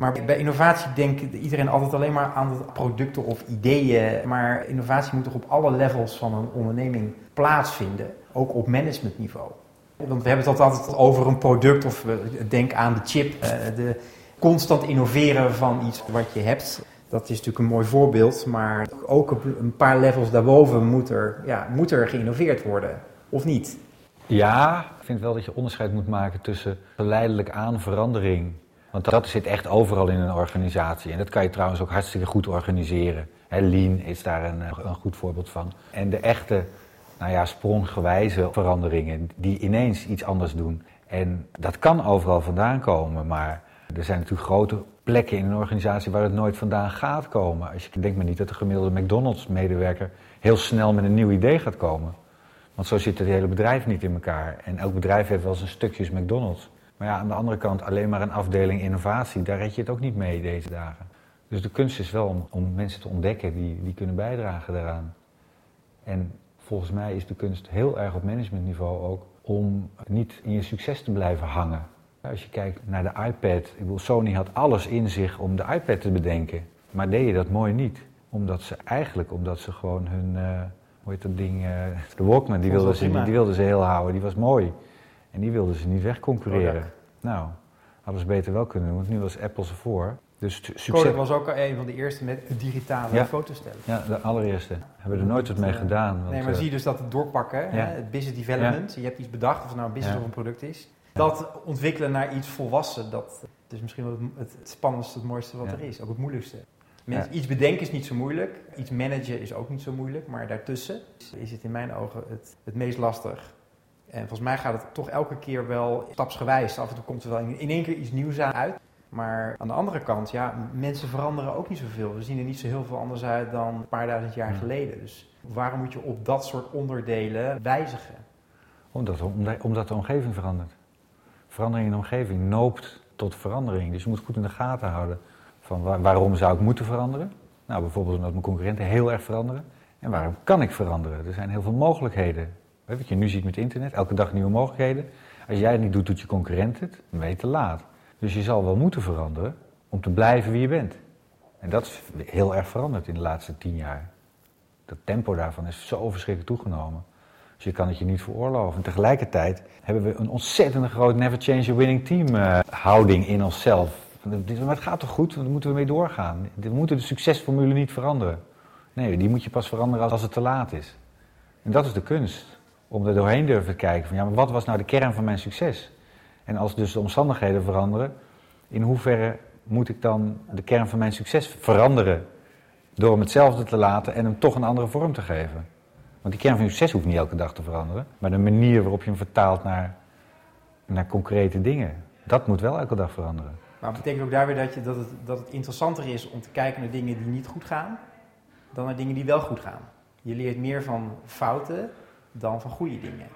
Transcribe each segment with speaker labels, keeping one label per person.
Speaker 1: Maar bij innovatie denkt iedereen altijd alleen maar aan producten of ideeën. Maar innovatie moet toch op alle levels van een onderneming plaatsvinden, ook op managementniveau. Want we hebben het altijd over een product of denk aan de chip, eh, de constant innoveren van iets wat je hebt. Dat is natuurlijk een mooi voorbeeld, maar ook op een paar levels daarboven moet er, ja, moet er geïnnoveerd worden, of niet?
Speaker 2: Ja, ik vind wel dat je onderscheid moet maken tussen geleidelijk aan verandering. Want dat zit echt overal in een organisatie. En dat kan je trouwens ook hartstikke goed organiseren. Lean is daar een, een goed voorbeeld van. En de echte, nou ja, spronggewijze veranderingen die ineens iets anders doen. En dat kan overal vandaan komen, maar er zijn natuurlijk grote plekken in een organisatie waar het nooit vandaan gaat komen. Als je denkt maar niet dat de gemiddelde McDonald's-medewerker heel snel met een nieuw idee gaat komen. Want zo zit het hele bedrijf niet in elkaar. En elk bedrijf heeft wel zijn stukjes McDonald's. Maar ja, aan de andere kant alleen maar een afdeling innovatie, daar red je het ook niet mee deze dagen. Dus de kunst is wel om, om mensen te ontdekken die, die kunnen bijdragen daaraan. En volgens mij is de kunst heel erg op managementniveau ook om niet in je succes te blijven hangen. Als je kijkt naar de iPad, ik bedoel, Sony had alles in zich om de iPad te bedenken. Maar deed je dat mooi niet. Omdat ze eigenlijk, omdat ze gewoon hun, uh, hoe heet dat ding, uh, de Walkman, die wilden, ze, die wilden ze heel houden, die was mooi. En die wilden ze niet wegconcurreren. Nou, hadden ze beter wel kunnen doen, want nu was Apple ze voor.
Speaker 1: Dus succes. Kodak was ook een van de eerste met digitale ja. fotostellen.
Speaker 2: Ja, de allereerste. Hebben we er nooit wat mee gedaan.
Speaker 1: Want, nee, maar zie je dus dat het doorpakken, hè? het business development. Je hebt iets bedacht, of het nou een business of een product is. Dat ontwikkelen naar iets volwassen, dat is misschien wel het, het spannendste, het mooiste wat er is. Ook het moeilijkste. Iets bedenken is niet zo moeilijk, iets managen is ook niet zo moeilijk, maar daartussen is het in mijn ogen het, het meest lastig. En volgens mij gaat het toch elke keer wel stapsgewijs. Af en toe komt er wel in één keer iets nieuws uit. Maar aan de andere kant, ja, mensen veranderen ook niet zoveel. We zien er niet zo heel veel anders uit dan een paar duizend jaar geleden. Dus waarom moet je op dat soort onderdelen wijzigen?
Speaker 2: Omdat, omdat de omgeving verandert. Verandering in de omgeving noopt tot verandering. Dus je moet goed in de gaten houden van waarom zou ik moeten veranderen. Nou, bijvoorbeeld omdat mijn concurrenten heel erg veranderen. En waarom kan ik veranderen? Er zijn heel veel mogelijkheden. Wat je nu ziet met internet, elke dag nieuwe mogelijkheden. Als jij het niet doet, doet je concurrent het, dan ben je te laat. Dus je zal wel moeten veranderen om te blijven wie je bent. En dat is heel erg veranderd in de laatste tien jaar. Dat tempo daarvan is zo verschrikkelijk toegenomen. Dus je kan het je niet veroorloven. En tegelijkertijd hebben we een ontzettend groot never change a winning team uh, houding in onszelf. Maar het gaat toch goed, daar moeten we mee doorgaan. We moeten de succesformule niet veranderen. Nee, die moet je pas veranderen als het te laat is. En dat is de kunst. Om er doorheen durven kijken van ja, maar wat was nou de kern van mijn succes? En als dus de omstandigheden veranderen, in hoeverre moet ik dan de kern van mijn succes veranderen? Door hem hetzelfde te laten en hem toch een andere vorm te geven. Want die kern van je succes hoeft niet elke dag te veranderen. Maar de manier waarop je hem vertaalt naar, naar concrete dingen, dat moet wel elke dag veranderen.
Speaker 1: Maar betekent ook daar weer dat, je, dat, het, dat het interessanter is om te kijken naar dingen die niet goed gaan, dan naar dingen die wel goed gaan. Je leert meer van fouten dan van goede dingen.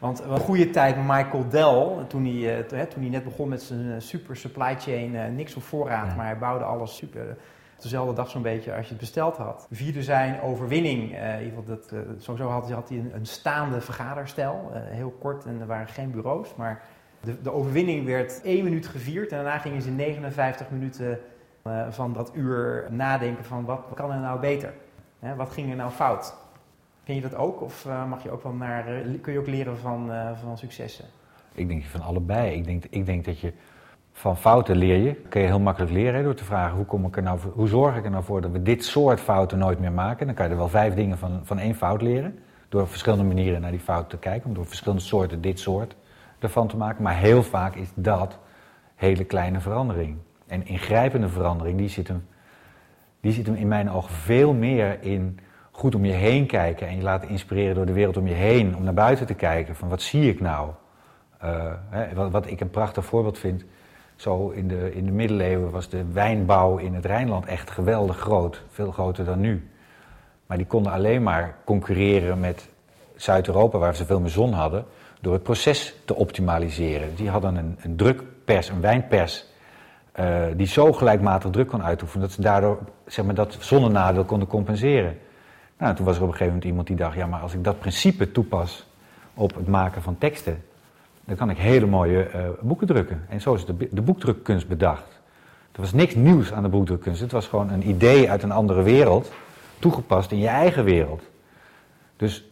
Speaker 1: Want een goede tijd Michael Dell, toen hij, uh, toen hij net begon met zijn eh, super supply chain, uh, niks op voorraad, maar hij bouwde alles super. Dezelfde dag zo'n beetje als je het besteld had. Vierde zijn overwinning. ieder geval dat, sowieso had, had hij een, een staande vergaderstel. heel kort en er waren geen bureaus. Maar de, de, overwinning werd één minuut gevierd. En daarna gingen ze 59 minuten van dat uur nadenken van wat kan er nou beter? wat ging er nou fout? Ken je dat ook? Of uh, mag je ook wel naar, uh, kun je ook leren van, uh, van successen?
Speaker 2: Ik denk van allebei. Ik denk, ik denk dat je van fouten leer je. Kun je heel makkelijk leren door te vragen hoe, kom ik er nou, hoe zorg ik er nou voor dat we dit soort fouten nooit meer maken. Dan kan je er wel vijf dingen van, van één fout leren. Door op verschillende manieren naar die fout te kijken. Om door verschillende soorten dit soort ervan te maken. Maar heel vaak is dat hele kleine verandering. En ingrijpende verandering, die zit hem, die zit hem in mijn ogen veel meer in goed om je heen kijken en je laten inspireren door de wereld om je heen. Om naar buiten te kijken van wat zie ik nou? Uh, hè, wat, ik een prachtig voorbeeld vind. Zo in de, in de middeleeuwen was de wijnbouw in het Rijnland echt geweldig groot. Veel groter dan nu. Maar die konden alleen maar concurreren met Zuid-Europa, waar ze veel meer zon hadden, door het proces te optimaliseren. Die hadden een, een drukpers, een wijnpers, uh, die zo gelijkmatig druk kon uitoefenen dat ze daardoor zeg maar, dat zonnenadeel konden compenseren. Nou, toen was er op een gegeven moment iemand die dacht, ja, maar als ik dat principe toepas op het maken van teksten, dan kan ik hele mooie uh, boeken drukken. En zo is de, de boekdrukkunst bedacht. Er was niks nieuws aan de broeddrukkunst. Het was gewoon een idee uit een andere wereld, toegepast in je eigen wereld. Dus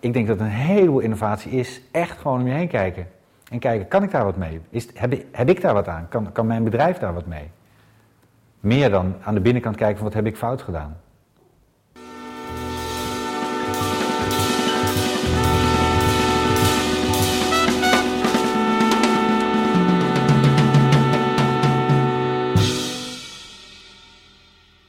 Speaker 2: ik denk dat een heleboel innovatie is echt gewoon om je heen kijken. En kijken, kan ik daar wat mee? Is, heb, heb ik daar wat aan? Kan, kan mijn bedrijf daar wat mee? Meer dan aan de binnenkant kijken van wat heb ik fout gedaan.